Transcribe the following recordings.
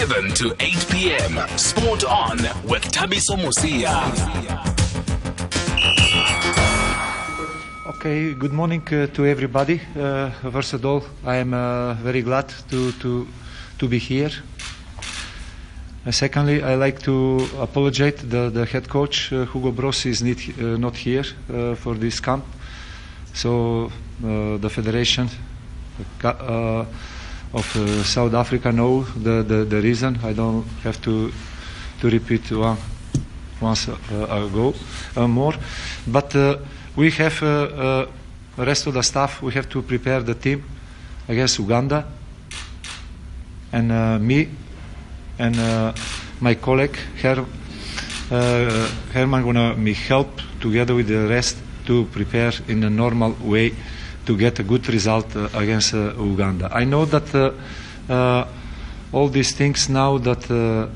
7 to 8 p.m. Sport on with Thabiso Mosia. Okay, good morning uh, to everybody. Uh, first of all, I am uh, very glad to, to, to be here. Uh, secondly, I like to apologize the, the head coach uh, Hugo Broos is not, uh, not here for this camp. So the federation of uh, South Africa know the, the, the reason. I don't have to to repeat one once uh, ago uh, more. But we have the rest of the staff. We have to prepare the team against Uganda, and me and my colleague Her, uh, Herman gonna me help together with the rest to prepare in a normal way to get a good result uh, against uh, Uganda. I know that uh, all these things now that the,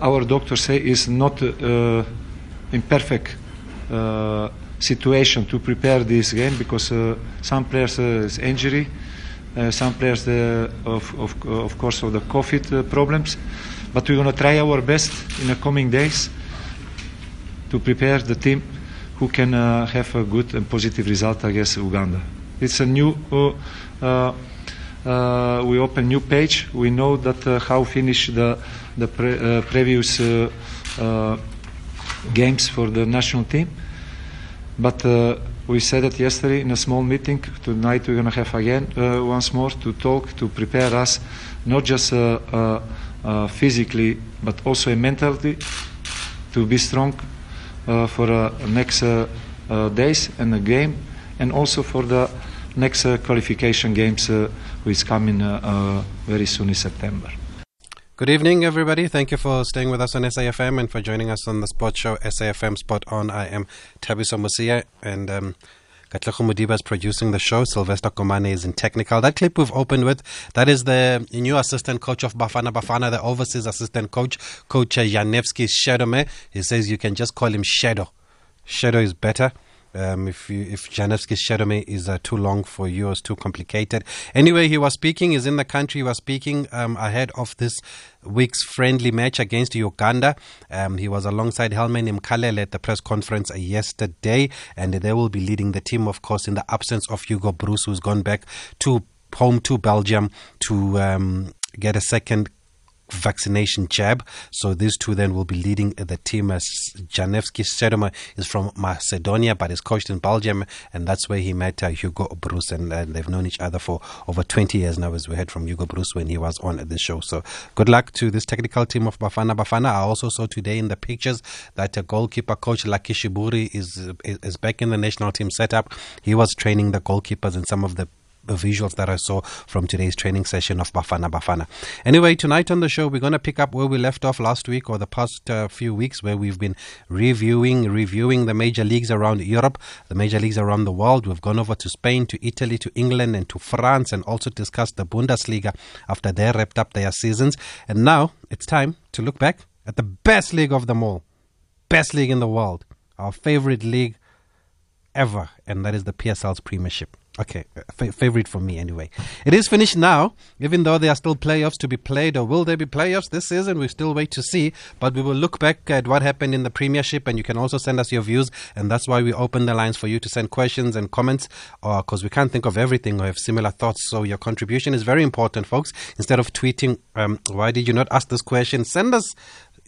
our doctors say is not in perfect situation to prepare this game because some players is injury, uh, some players of, of, of course of the COVID uh, problems, but we're going to try our best in the coming days to prepare the team who can uh, have a good and positive result against Uganda. It's a new. Uh, uh, we open new page. We know that how finish the the pre- previous games for the national team. But we said it yesterday in a small meeting. Tonight we're going to have again uh, once more to talk to prepare us, not just uh, uh, physically but also mentally, to be strong for uh, next uh, uh, days and the game, and also for the next uh, qualification games uh, which coming uh, uh, very soon in September. Good evening, everybody. Thank you for staying with us on SAFM and for joining us on the sports show SAFM Spot On. I am Thabiso Mosia and um, Katleho Mudiba is producing the show. Sylvester Komane is in technical. That clip we've opened with, that is the new assistant coach of Bafana Bafana, the overseas assistant coach, Coach Janevski Cedomir. He says you can just call him Shadow. Shadow is better. Um, if you, if Janevski Cedomir is uh, too long for you, it's too complicated. Anyway, he was speaking. He's in the country. He was speaking um, ahead of this week's friendly match against Uganda. Um, he was alongside Helman Mkhalele at the press conference yesterday, and they will be leading the team, of course, in the absence of Hugo Broos, who's gone back to home to Belgium to um, get a second vaccination jab. So these two then will be leading the team as Janevski Cedomir is from Macedonia but is coached in Belgium and that's where he met uh, Hugo Broos and uh, they've known each other for over 20 years now as we heard from Hugo Broos when he was on the show. So good luck to this technical team of Bafana Bafana. I also saw today in the pictures that a goalkeeper coach Laki Shiburi is, is is back in the national team setup. He was training the goalkeepers in some of the visuals that I saw from today's training session of Bafana Bafana. Anyway, tonight on the show, we're going to pick up where we left off last week or the past uh, few weeks, where we've been reviewing, reviewing the major leagues around Europe, the major leagues around the world. We've gone over to Spain, to Italy, to England, and to France, and also discussed the Bundesliga after they wrapped up their seasons. And now it's time to look back at the best league of them all, best league in the world, our favorite league ever, and that is the PSL's Premiership. Okay, f- favorite for me anyway. It is finished now, even though there are still playoffs to be played, or will there be playoffs this season? We still wait to see. But we will look back at what happened in the Premiership, and you can also send us your views. And that's why we open the lines for you to send questions and comments, because we can't think of everything or have similar thoughts. So your contribution is very important, folks. Instead of tweeting, um, why did you not ask this question? Send us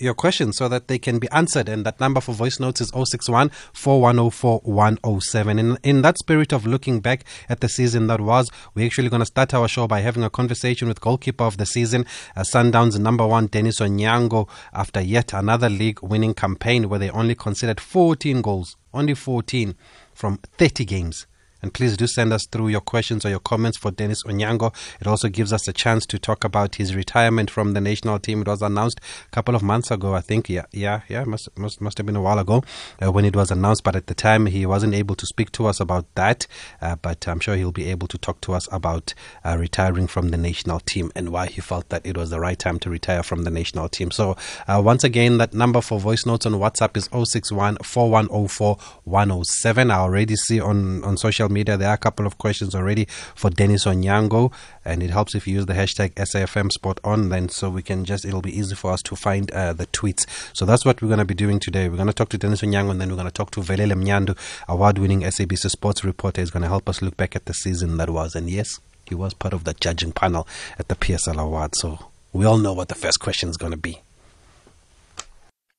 your questions so that they can be answered. And that number for voice notes is 061 4104 107. In, in that spirit of looking back at the season that was, we're actually going to start our show by having a conversation with goalkeeper of the season, uh, Sundown's number one, Dennis Onyango, after yet another league winning campaign where they only conceded 14 goals, only 14 from 30 games. And please do send us through your questions or your comments for Dennis Onyango. It also gives us a chance to talk about his retirement from the national team. It was announced a couple of months ago, I think. Yeah, yeah, yeah. Must must must have been a while ago uh, when it was announced. But at the time, he wasn't able to speak to us about that. Uh, but I'm sure he'll be able to talk to us about uh, retiring from the national team and why he felt that it was the right time to retire from the national team. So uh, once again, that number for voice notes on WhatsApp is 061 4104 107. I already see on on social media. There are a couple of questions already for Dennis Onyango, and it helps if you use the hashtag SAFM Sport On. Then so we can just it'll be easy for us to find uh, the tweets. So that's what we're going to be doing today. We're going to talk to Dennis Onyango, and then we're going to talk to Velile Mnyandu, award-winning SABC sports reporter. Is going to help us look back at the season that was. And yes, he was part of the judging panel at the PSL Award. So we all know what the first question is going to be.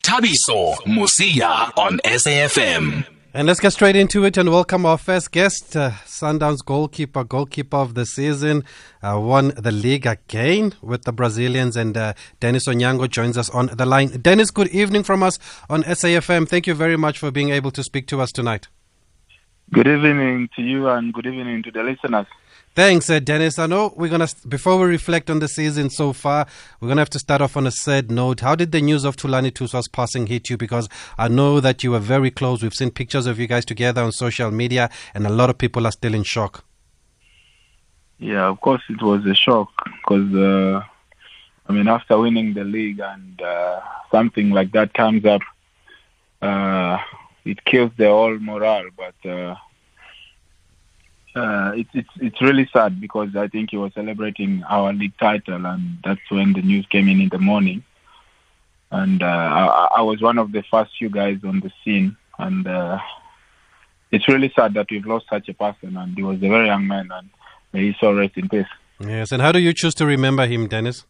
Thabiso Mosia on SAFM. And let's get straight into it and welcome our first guest, uh, Sundowns goalkeeper, goalkeeper of the season, uh, won the league again with the Brazilians, and uh, Dennis Onyango joins us on the line. Dennis, good evening from us on SAFM. Thank you very much for being able to speak to us tonight. Good evening to you and good evening to the listeners. Thanks, uh, Dennis. I know we're gonna before we reflect on the season so far, we're gonna have to start off on a sad note. How did the news of Thulani Thuswa's passing hit you? Because I know that you were very close. We've seen pictures of you guys together on social media, and a lot of people are still in shock. Yeah, of course it was a shock because uh, I mean after winning the league and uh, something like that comes up, uh, it kills the whole morale. But uh, it's it's it's really sad because I think he was celebrating our league title, and that's when the news came in in the morning. And uh, I, I was one of the first few guys on the scene, and uh, it's really sad that we've lost such a person. And he was a very young man, and may he so rest in peace. Yes, and how do you choose to remember him, Dennis?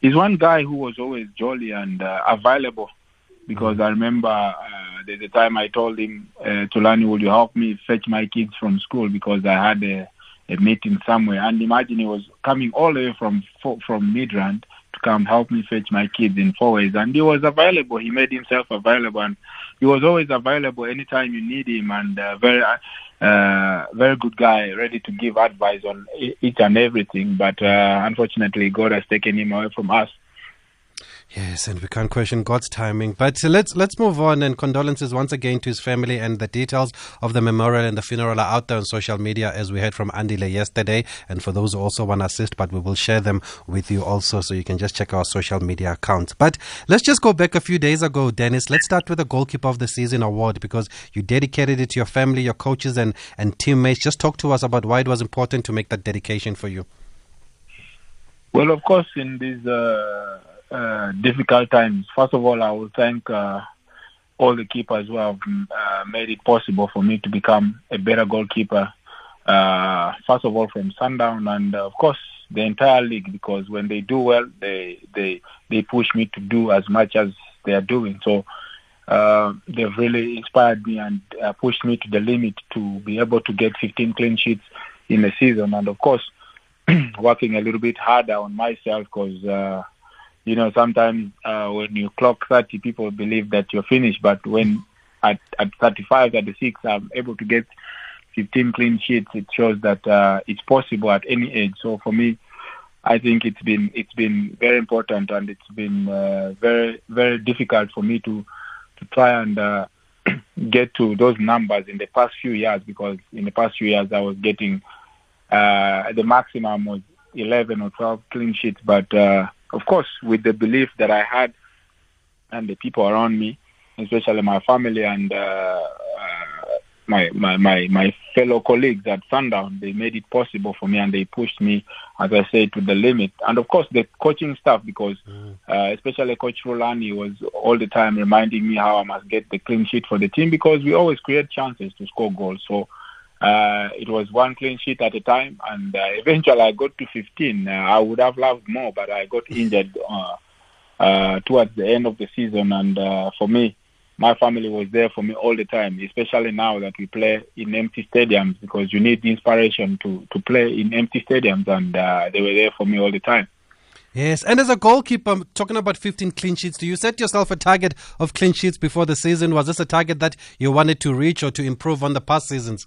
He's one guy who was always jolly and uh, available because I remember uh, a time I told him, uh, Thulani, will you help me fetch my kids from school because I had a, a meeting somewhere. And imagine he was coming all the way from from Midrand to come help me fetch my kids in Fourways. And he was available. He made himself available. And he was always available anytime you need him and uh, very uh, very good guy, ready to give advice on each and everything. But uh, unfortunately, God has taken him away from us. Yes, and we can't question God's timing. But uh, let's let's move on. And condolences once again to his family. And the details of the memorial and the funeral are out there on social media, as we heard from Andile yesterday. And for those who also want to assist, but we will share them with you also, so you can just check our social media accounts. But let's just go back a few days ago, Dennis. Let's start with the goalkeeper of the season award because you dedicated it to your family, your coaches, and and teammates. Just talk to us about why it was important to make that dedication for you. Well, of course, in these. Uh uh, difficult times. First of all, I will thank uh, all the keepers who have uh, made it possible for me to become a better goalkeeper. Uh, first of all, from Sundown, and of course the entire league, because when they do well, they they they push me to do as much as they are doing. So. Uh, they've really inspired me and uh, pushed me to the limit to be able to get 15 clean sheets in the season. And of course, working a little bit harder on myself because you know, sometimes uh, when you clock 30, people believe that you're finished. But when at, at 35, 36, I'm able to get 15 clean sheets, it shows that uh, it's possible at any age. So for me, I think it's been it's been very important and it's been uh, very very difficult for me to to try and uh, get to those numbers in the past few years because in the past few years I was getting uh, the maximum was 11 or 12 clean sheets, but uh, of course, with the belief that I had and the people around me, especially my family and uh, uh, my, my, my, my fellow colleagues at Sundown, they made it possible for me and they pushed me, as I said, to the limit. And of course, the coaching staff, because mm. uh, especially Coach Rulani was all the time reminding me how I must get the clean sheet for the team because we always create chances to score goals. So uh, it was one clean sheet at a time, and uh, eventually I got to 15. Uh, I would have loved more, but I got injured uh, uh, towards the end of the season. And uh, for me, my family was there for me all the time, especially now that we play in empty stadiums because you need inspiration to, to play in empty stadiums, and they were there for me all the time. Yes, and as a goalkeeper, talking about 15 clean sheets, do you set yourself a target of clean sheets before the season? Was this a target that you wanted to reach or to improve on the past seasons?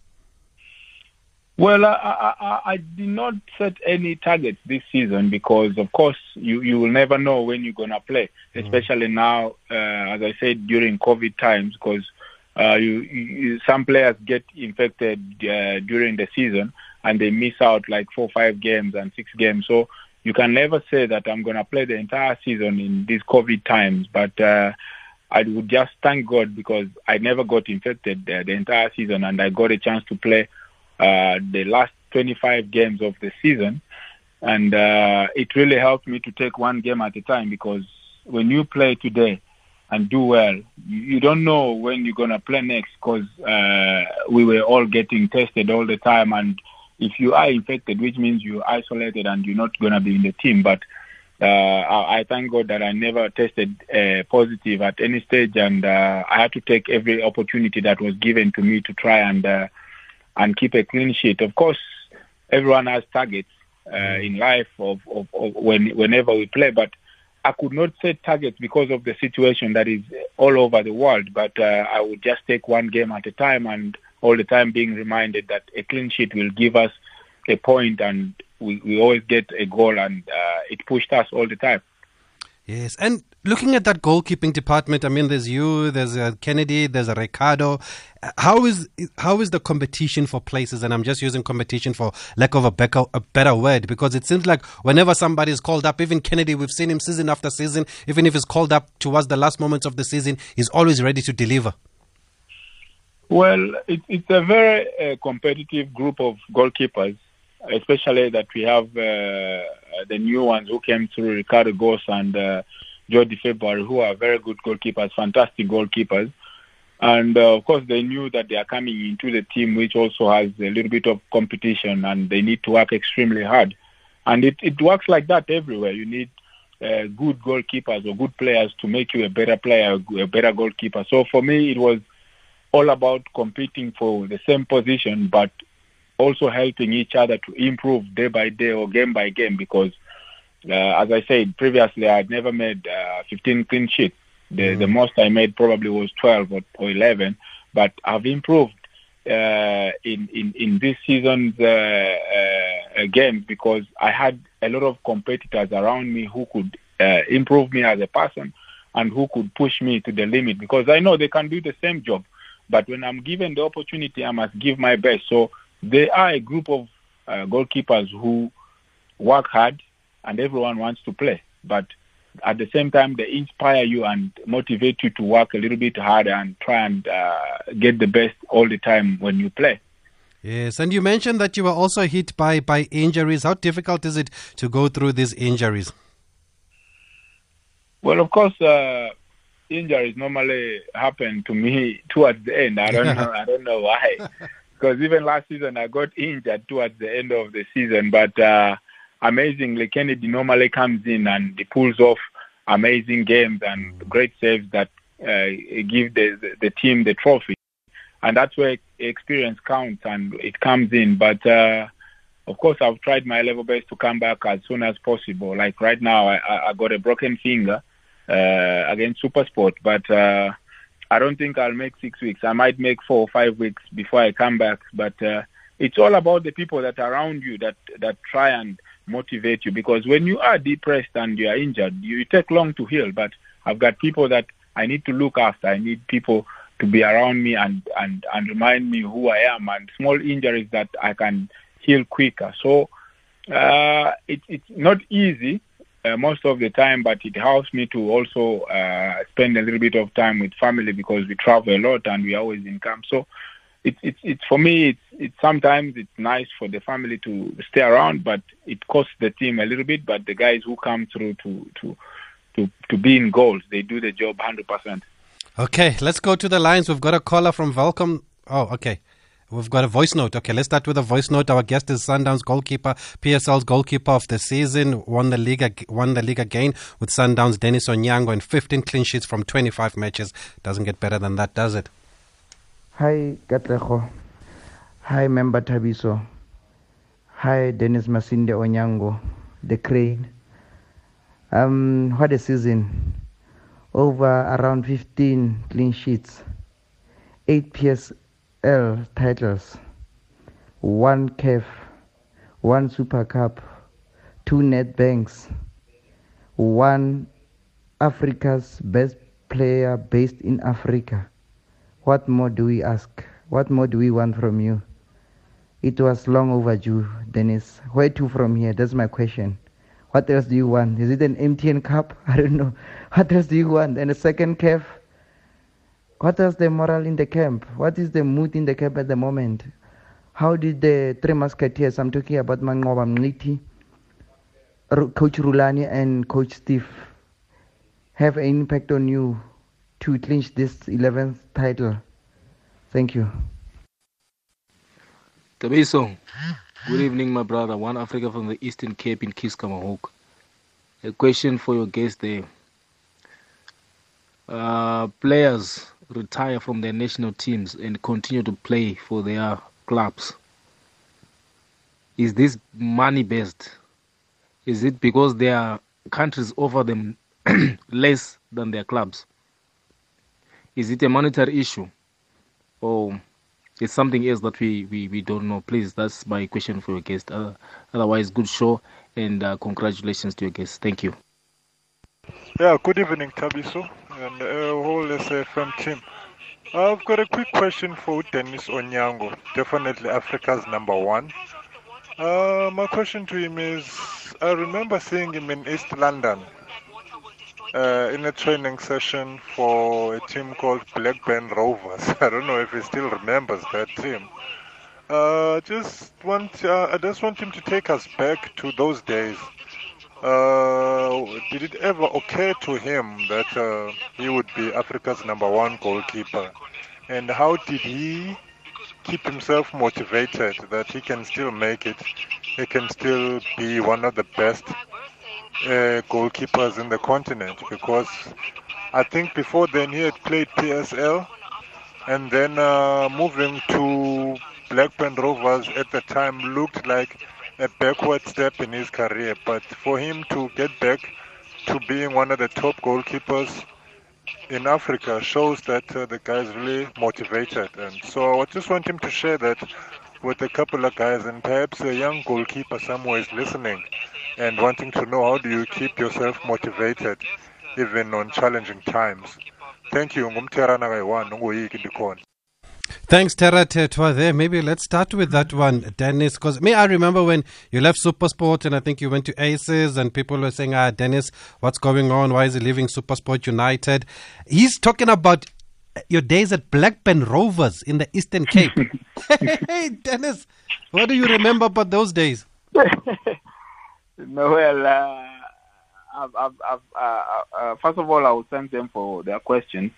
Well, I, I, I, did not set any targets this season because, of course, you, you will never know when you're going to play, mm. especially now, uh, as I said, during COVID times, because uh, you, you, some players get infected uh, during the season and they miss out like four, five games and six games. So you can never say that I'm going to play the entire season in these COVID times. But uh, I would just thank God because I never got infected uh, the entire season, and I got a chance to play uh, the last 25 games of the season, and uh, it really helped me to take one game at a time because when you play today and do well, you, don't know when you're gonna play next because uh, we were all getting tested all the time, and if you are infected, which means you're isolated and you're not gonna be in the team, but uh, I, I, thank God that I never tested uh, positive at any stage, and uh, I had to take every opportunity that was given to me to try and uh, and keep a clean sheet. Of course, everyone has targets uh, in life of, of, of, when whenever we play, but I could not set targets because of the situation that is all over the world. But uh, I would just take one game at a time, and all the time being reminded that a clean sheet will give us a point and we, we always get a goal, and uh, it pushed us all the time. Yes, and looking at that goalkeeping department, I mean, there's you, there's a Kennedy, there's Ricardo. How is how is the competition for places? And I'm just using competition for lack of a better, a better word because it seems like whenever somebody is called up, even Kennedy, we've seen him season after season. Even if he's called up towards the last moments of the season, he's always ready to deliver. Well, it, it's a very uh, competitive group of goalkeepers especially that we have uh, the new ones who came through, Ricardo Goss and Jody February, who are very good goalkeepers, fantastic goalkeepers. And uh, of course, they knew that they are coming into the team, which also has a little bit of competition, and they need to work extremely hard. And it, it works like that everywhere. You need uh, good goalkeepers or good players to make you a better player, a better goalkeeper. So for me, it was all about competing for the same position, but also helping each other to improve day by day or game by game because, as I said previously, I had never made uh, 15 clean sheets. The, mm-hmm. the most I made probably was 12 or, or 11, but I've improved uh, in, in, in this season's uh, uh, games because I had a lot of competitors around me who could uh, improve me as a person and who could push me to the limit because I know they can do the same job. But when I'm given the opportunity, I must give my best. So they are a group of uh, goalkeepers who work hard and everyone wants to play. But at the same time, they inspire you and motivate you to work a little bit harder and try and uh, get the best all the time when you play. Yes, and you mentioned that you were also hit by, by injuries. How difficult is it to go through these injuries? Well, of course, uh, injuries normally happen to me towards the end. I don't know. I don't know why. because even last season I got injured towards the end of the season. But uh, amazingly, Kennedy normally comes in and pulls off amazing games and great saves that uh, give the, the, the team the trophy. And that's where experience counts and it comes in. But uh, of course, I've tried my level best to come back as soon as possible. Like right now, I, I got a broken finger uh, against Supersport, but uh, I don't think I'll make six weeks. I might make four or five weeks before I come back. But uh, it's all about the people that are around you that that try and motivate you. Because when you are depressed and you are injured, you take long to heal. But I've got people that I need to look after. I need people to be around me and and and remind me who I am and small injuries that I can heal quicker. So uh, it, it's not easy uh, most of the time, but it helps me to also uh, spend a little bit of time with family because we travel a lot and we always in camp. So it's it's it's for me it's it's sometimes it's nice for the family to stay around, but it costs the team a little bit. But the guys who come through to to to to be in goals, they do the job hundred percent. Okay, let's go to the lines. We've got a caller from Welkom. Oh, okay. We've got a voice note. Okay, let's start with a voice note. Our guest is Sundowns goalkeeper, PSL's goalkeeper of the season, won the league, won the league again with Sundowns Dennis Onyango and 15 clean sheets from 25 matches. Doesn't get better than that, does it? Hi, Katleho. Hi, member Thabiso. Hi, Dennis Masinde Onyango, the crane. Um, what a season. Over around 15 clean sheets, 8 PSL titles, one CAF, one Super Cup, two Nedbanks, one Africa's best player based in Africa. What more do we ask? What more do we want from you? It was long overdue, Dennis. Where to from here? That's my question. What else do you want? Is it an MTN Cup? I don't know. What else do you want? And a second CAF? what is the morale in the camp? What is the mood in the camp at the moment? How did the three musketeers, I'm talking about Manqoba Mngqithi, Coach Rulani and Coach Steve, have an impact on you to clinch this 11th title? Thank you. Thabiso, good evening, my brother. One Africa from the Eastern Cape in Keiskammahoek. A question for your guest there. Uh, players retire from their national teams and continue to play for their clubs. Is this money based? Is it because their countries offer them less than their clubs? Is it a monetary issue? Or it's something else that we, we, we don't know? Please, that's my question for your guest. Uh, otherwise, good show and uh, congratulations to your guest. Thank you. Yeah, good evening, Thabiso and the uh, whole SFM team. I've got a quick question for Dennis Onyango, definitely Africa's number one. Uh, my question to him is I remember seeing him in East London uh, in a training session for a team called Blackburn Rovers. I don't know if he still remembers that team. Uh, just want uh, I just want him to take us back to those days. Uh, did it ever occur to him that uh, he would be Africa's number one goalkeeper? And how did he keep himself motivated that he can still make it? He can still be one of the best uh, goalkeepers in the continent because I think before then he had played PSL and then uh, moving to Blackburn Rovers at the time looked like a backward step in his career, but for him to get back to being one of the top goalkeepers in Africa shows that uh, the guy is really motivated. And so I just want him to share that with a couple of guys, and perhaps a young goalkeeper somewhere is listening and wanting to know how do you keep yourself motivated even on challenging times. Thank you. Thanks, Tera Tetwa. There, maybe let's start with that one, Dennis. Because me, I remember when you left Supersport, and I think you went to Aces, and people were saying, "Ah, Dennis, what's going on? Why is he leaving Supersport United?" He's talking about your days at Blackburn Rovers in the Eastern Cape. hey, Dennis, what do you remember about those days? no, well, uh, I've, I've, I've, uh, uh, first of all, I will thank them for their question.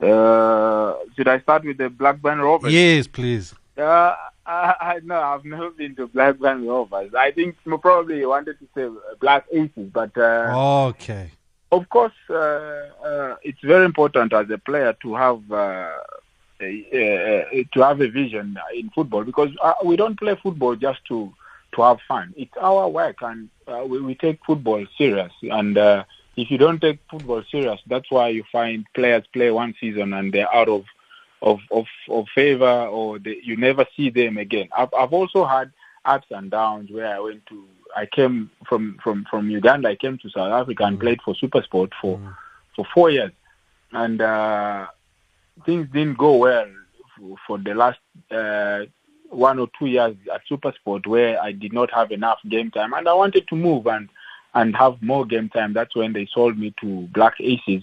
Uh, should I start with the Blackburn Rovers? Yes, please. Uh, I, I no, I've never been to Blackburn Rovers. I think probably you wanted to say Black Aces, but uh, okay. Of course, uh, uh, it's very important as a player to have uh, a, to have a vision in football because we don't play football just to to have fun. It's our work, and we, we take football serious and if you don't take football serious, that's why you find players play one season and they're out of of of, of favor or they, you never see them again. I've I've also had ups and downs where I went to I came from from from Uganda. I came to South Africa and mm. played for SuperSport for mm. for four years, and uh, things didn't go well for, for the last uh, one or two years at SuperSport, where I did not have enough game time, and I wanted to move and and have more game time. That's when they sold me to Black Aces.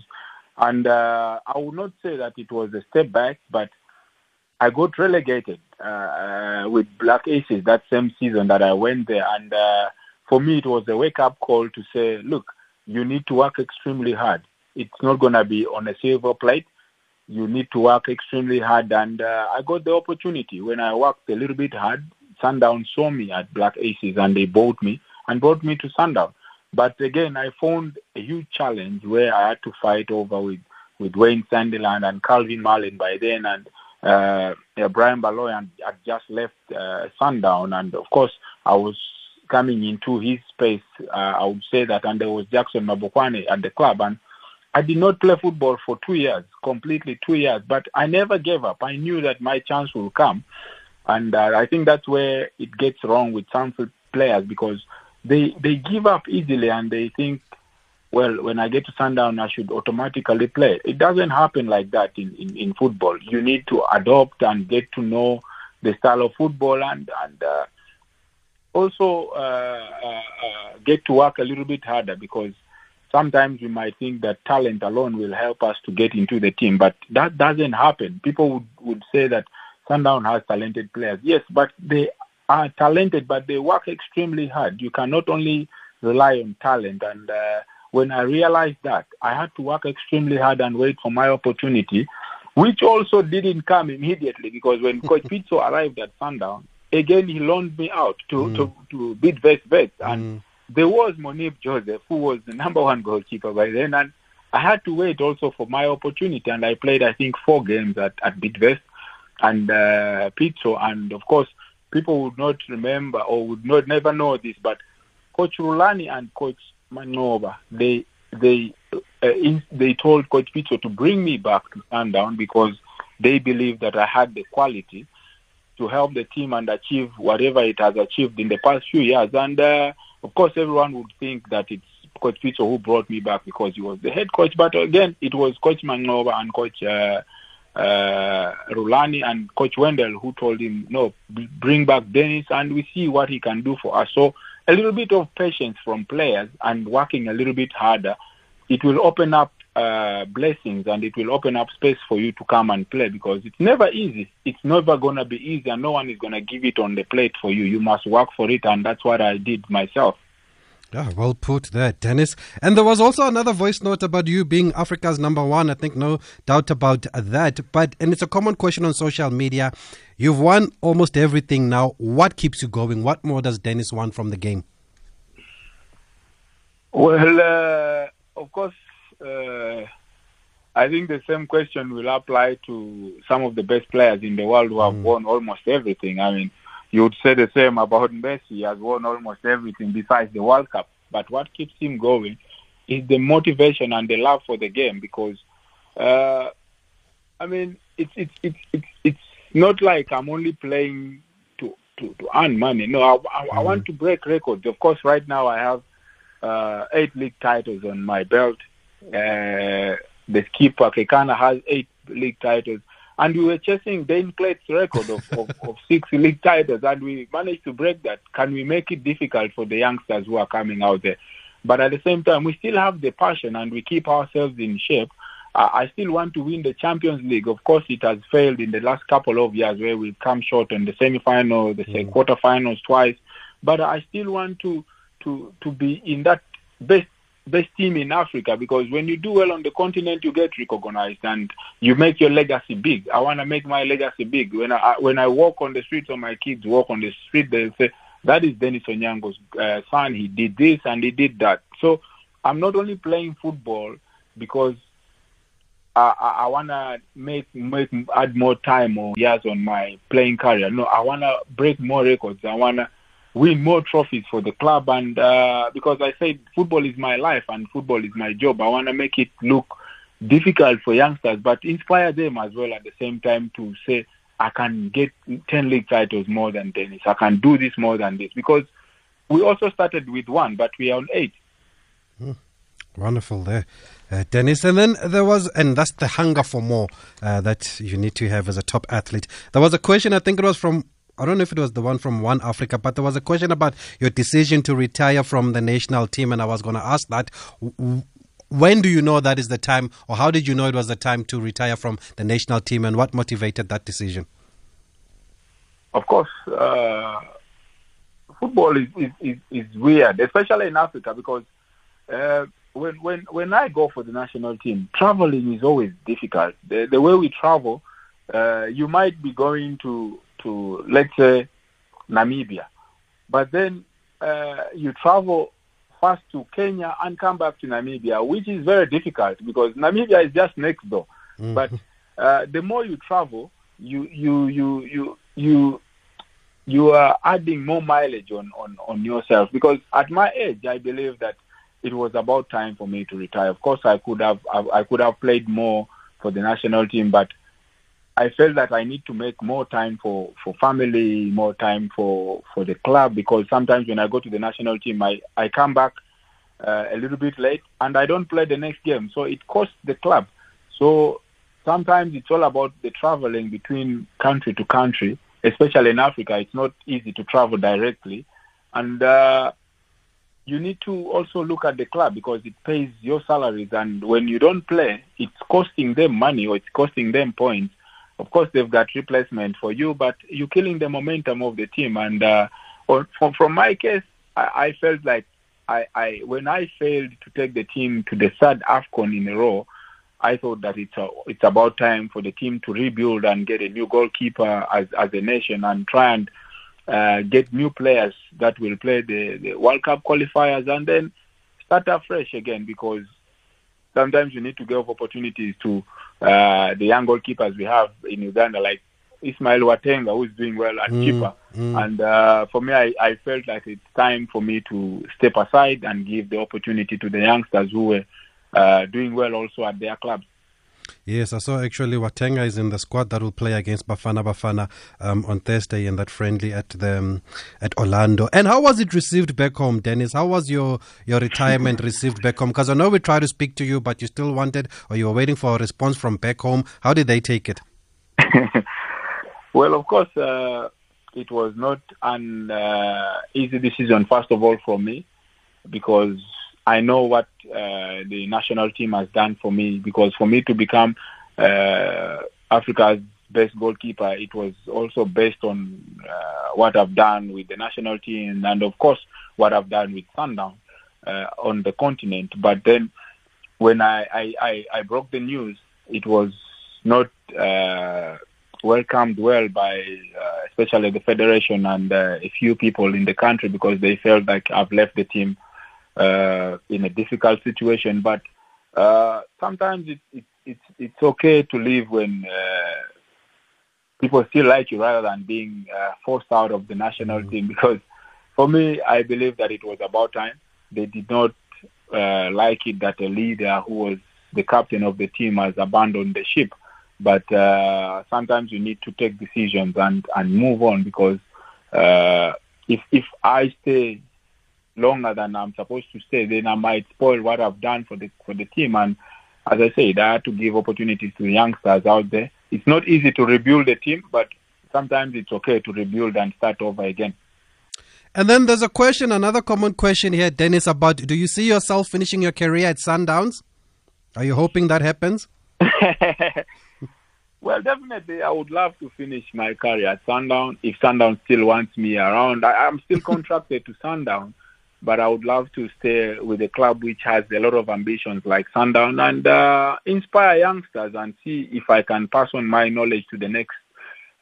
And uh, I would not say that it was a step back, but I got relegated uh, uh, with Black Aces that same season that I went there. And uh, for me, it was a wake up call to say, look, you need to work extremely hard. It's not going to be on a silver plate. You need to work extremely hard. And uh, I got the opportunity. When I worked a little bit hard, Sundown saw me at Black Aces and they bought me and brought me to Sundown. But again, I found a huge challenge where I had to fight over with, with Wayne Sandiland and Calvin Marlin by then, and uh, Brian Baloyi had just left uh, Sundown, and of course I was coming into his space. Uh, I would say that, and there was Jackson Mabokgwane at the club, and I did not play football for two years, completely two years, but I never gave up. I knew that my chance will come, and uh, I think that's where it gets wrong with some players because they they give up easily and they think, well, when I get to Sundown, I should automatically play. It doesn't happen like that in, in, in football. You need to adopt and get to know the style of football and and uh, also uh, uh, uh get to work a little bit harder because sometimes we might think that talent alone will help us to get into the team, but that doesn't happen. People would, would say that Sundown has talented players. Yes, but they are talented, but they work extremely hard. You cannot only rely on talent. And uh, when I realized that, I had to work extremely hard and wait for my opportunity, which also didn't come immediately because when Coach Pitso arrived at Sundown, again he loaned me out to Mm. to to Bidvest Wits, and Mm. There was Moeneeb Joseph who was the number one goalkeeper by then, and I had to wait also for my opportunity, and I played I think four games at at Bidvest and uh, Pitso, and of course people would not remember or would not never know this, but Coach Rulani and Coach Manqoba, they they uh, in, they told Coach Pitso to bring me back to Sundown because they believed that I had the quality to help the team and achieve whatever it has achieved in the past few years. And uh, of course, everyone would think that it's Coach Pitso who brought me back because he was the head coach. But again, it was Coach Manqoba and Coach uh, uh, Rulani and Coach Wendell who told him, no, bring back Dennis and we see what he can do for us. So a little bit of patience from players and working a little bit harder, it will open up uh, blessings and it will open up space for you to come and play because it's never easy. It's never going to be easy and no one is going to give it on the plate for you. You must work for it and that's what I did myself. Yeah, well put there, Dennis. And there was also another voice note about you being Africa's number one. I think no doubt about that. But and it's a common question on social media. You've won almost everything now. What keeps you going? What more does Dennis want from the game? Well, uh, of course, uh, I think the same question will apply to some of the best players in the world who have won almost everything. I mean, you would say the same about Messi. He has won almost everything besides the World Cup. But what keeps him going is the motivation and the love for the game because, uh, I mean, it's, it's, it's, it's, it's not like I'm only playing to, to, to earn money. No, I, I, I want to break records. Of course, right now I have uh, eight league titles on my belt. Uh, the skipper Kekana has eight league titles, and we were chasing Daine Klate's record of, of, of six league titles, and we managed to break that. Can we make it difficult for the youngsters who are coming out there? But at the same time, we still have the passion, and we keep ourselves in shape. Uh, I still want to win the Champions League. Of course, it has failed in the last couple of years where we've come short in the semi-final, the mm. quarterfinals twice. But I still want to to to be in that best best team in Africa because when you do well on the continent, you get recognized and you make your legacy big. I want to make my legacy big. When I when I walk on the streets, or my kids walk on the street, they say that is Dennis Onyango's uh, son. He did this and he did that. So I'm not only playing football because I, I, I want to make make add more time or years on my playing career. No, I want to break more records. I want to win more trophies for the club and uh, because I said football is my life and football is my job. I want to make it look difficult for youngsters but inspire them as well at the same time to say I can get 10 league titles more than Dennis. I can do this more than this because we also started with one but we are on eight. Hmm. Wonderful there, uh, Dennis. And then there was, and that's the hunger for more uh, that you need to have as a top athlete. There was a question, I think it was from I don't know if it was the one from One Africa, but there was a question about your decision to retire from the national team, and I was going to ask that. When do you know that is the time, or how did you know it was the time to retire from the national team, and what motivated that decision? Of course, uh, football is, is, is, is, weird, especially in Africa, because uh, when, when, when I go for the national team, traveling is always difficult. The, the way we travel, uh, you might be going to to let's say Namibia, but then uh, you travel first to Kenya and come back to Namibia, which is very difficult because Namibia is just next door. Mm-hmm. But uh, the more you travel, you you you you you you are adding more mileage on, on, on yourself because at my age, I believe that it was about time for me to retire. Of course, I could have I could have played more for the national team, but I felt that I need to make more time for, for family, more time for, for the club because sometimes when I go to the national team, I, I come back uh, a little bit late and I don't play the next game. So it costs the club. So sometimes it's all about the traveling between country to country, especially in Africa. It's not easy to travel directly. And uh, you need to also look at the club because it pays your salaries, and when you don't play, it's costing them money or it's costing them points. Of course, they've got replacement for you, but you're killing the momentum of the team. And uh, from, from my case, I, I felt like I, I when I failed to take the team to the third AFCON in a row, I thought that it's a, it's about time for the team to rebuild and get a new goalkeeper as as a nation and try and uh, get new players that will play the, the World Cup qualifiers and then start afresh again because sometimes you need to give opportunities to uh, the young goalkeepers we have in Uganda, like Ismail Watenga, who's doing well at Mm, Chippa. mm. And uh, for me, I, I felt like it's time for me to step aside and give the opportunity to the youngsters who were uh, doing well also at their clubs. Yes, I saw actually Watenga is in the squad that will play against Bafana Bafana um, on Thursday in that friendly at the um, at Orlando. And how was it received back home, Dennis? How was your your retirement received back home? Because I know we tried to speak to you, but you still wanted, or you were waiting for a response from back home. How did they take it? Well, of course, uh, it was not an uh, easy decision, first of all, for me, because I know what uh, the national team has done for me. Because for me to become uh, Africa's best goalkeeper, it was also based on uh, what I've done with the national team and, of course, what I've done with Sundown uh, on the continent. But then when I, I, I, I broke the news, it was not uh, welcomed well by uh, especially the federation and a few people in the country because they felt like I've left the team uh, in a difficult situation. But uh, sometimes it, it, it's it's okay to leave when uh, people still like you rather than being uh, forced out of the national team. Because for me, I believe that it was about time. They did not uh, like it that a leader who was the captain of the team has abandoned the ship. But uh, sometimes you need to take decisions and, and move on because uh, if if I stay longer than I'm supposed to stay, then I might spoil what I've done for the for the team. And as I said, I had to give opportunities to the youngsters out there. It's not easy to rebuild a team, but sometimes it's okay to rebuild and start over again. And then there's a question, another common question here, Dennis, about do you see yourself finishing your career at Sundowns? Are you hoping that happens? well, definitely, I would love to finish my career at Sundown if Sundown still wants me around. I, I'm still contracted to Sundown, but I would love to stay with a club which has a lot of ambitions like Sundown and uh, inspire youngsters and see if I can pass on my knowledge to the next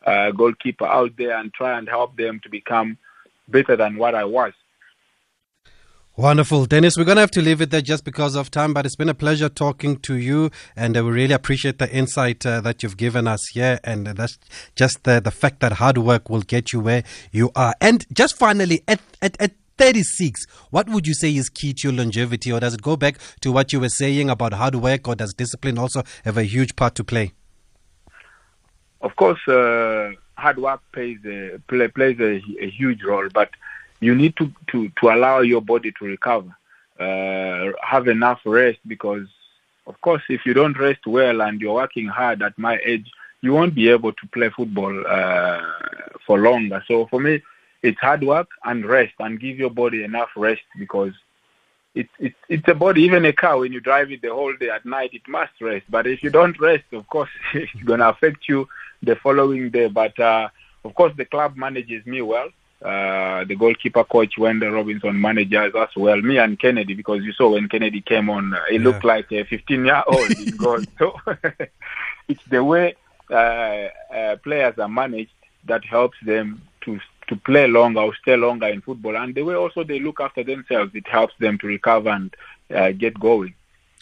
uh, goalkeeper out there and try and help them to become better than what I was. Wonderful. Dennis, we're going to have to leave it there just because of time, but it's been a pleasure talking to you, and uh, we really appreciate the insight uh, that you've given us here, and that's just the, the fact that hard work will get you where you are. And just finally, at, at, at 36, what would you say is key to your longevity, or does it go back to what you were saying about hard work, or does discipline also have a huge part to play? Of course, uh, hard work plays a, play, plays a, a huge role, but you need to, to, to allow your body to recover. Uh, have enough rest because, of course, if you don't rest well and you're working hard at my age, you won't be able to play football uh, for longer. So for me, it's hard work and rest and give your body enough rest because it's it's it's a body. Even a car, when you drive it the whole day at night, it must rest. But if you don't rest, of course, it's going to affect you the following day. But uh, of course, the club manages me well. Uh, the goalkeeper coach Wendell Robinson manages us well. Me and Kennedy, because you saw when Kennedy came on, uh, he Yeah. looked like a 15 year old in goal. So it's the way uh, uh, players are managed that helps them to to play longer or stay longer in football, and the way also they look after themselves, it helps them to recover and uh, get going.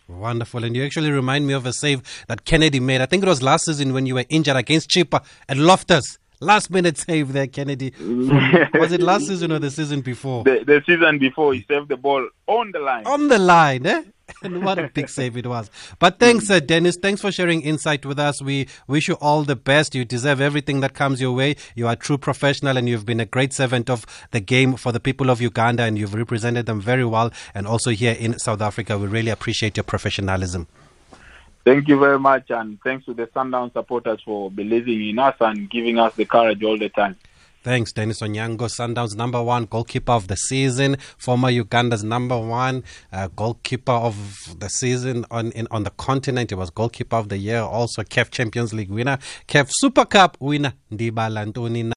Wonderful. And you actually remind me of a save that Kennedy made. I think it was last season when you were injured against Chippa at Loftus. Last minute save there, Kennedy. was it last season or the season before? The, the season before, he saved the ball on the line. On the line, eh? And what a big save it was. But thanks, uh, Dennis. Thanks for sharing insight with us. We wish you all the best. You deserve everything that comes your way. You are a true professional and you've been a great servant of the game for the people of Uganda and you've represented them very well. And also here in South Africa, we really appreciate your professionalism. Thank you very much, and thanks to the Sundown supporters for believing in us and giving us the courage all the time. Thanks, Dennis Onyango, Sundowns number one goalkeeper of the season, former Uganda's number one uh, goalkeeper of the season on in, on the continent. He was goalkeeper of the year, also CAF Champions League winner, CAF Super Cup winner, Ndibala Ntoni